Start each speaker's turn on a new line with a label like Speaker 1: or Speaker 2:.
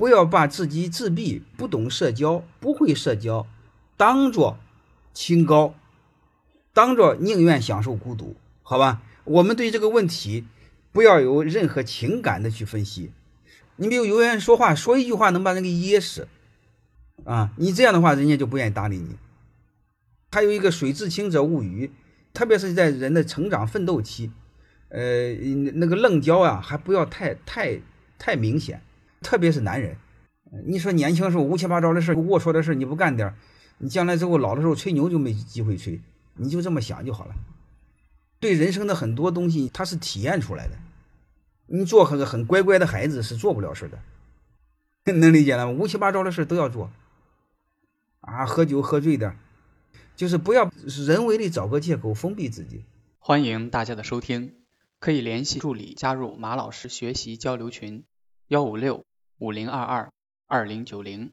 Speaker 1: 不要把自己自闭、不懂社交、不会社交当做清高，当做宁愿享受孤独，好吧？我们对这个问题不要有任何情感的去分析。你比如有人说话，说一句话能把人给噎死，啊，你这样的话，人家就不愿意搭理你。还有一个“水至清则无鱼”，特别是在人的成长奋斗期，呃，那个棱角啊，还不要太太太明显。特别是男人，你说年轻时候乌七八糟的事龌龊的事你不干点你将来之后老的时候吹牛就没机会吹，你就这么想就好了。对人生的很多东西，它是体验出来的。你做个很乖乖的孩子是做不了事的，能理解了吗？乌七八糟的事都要做，啊，喝酒喝醉的，就是不要人为的找个借口封闭自己。
Speaker 2: 欢迎大家的收听，可以联系助理加入马老师学习交流群，幺五六。五零二二二零九零。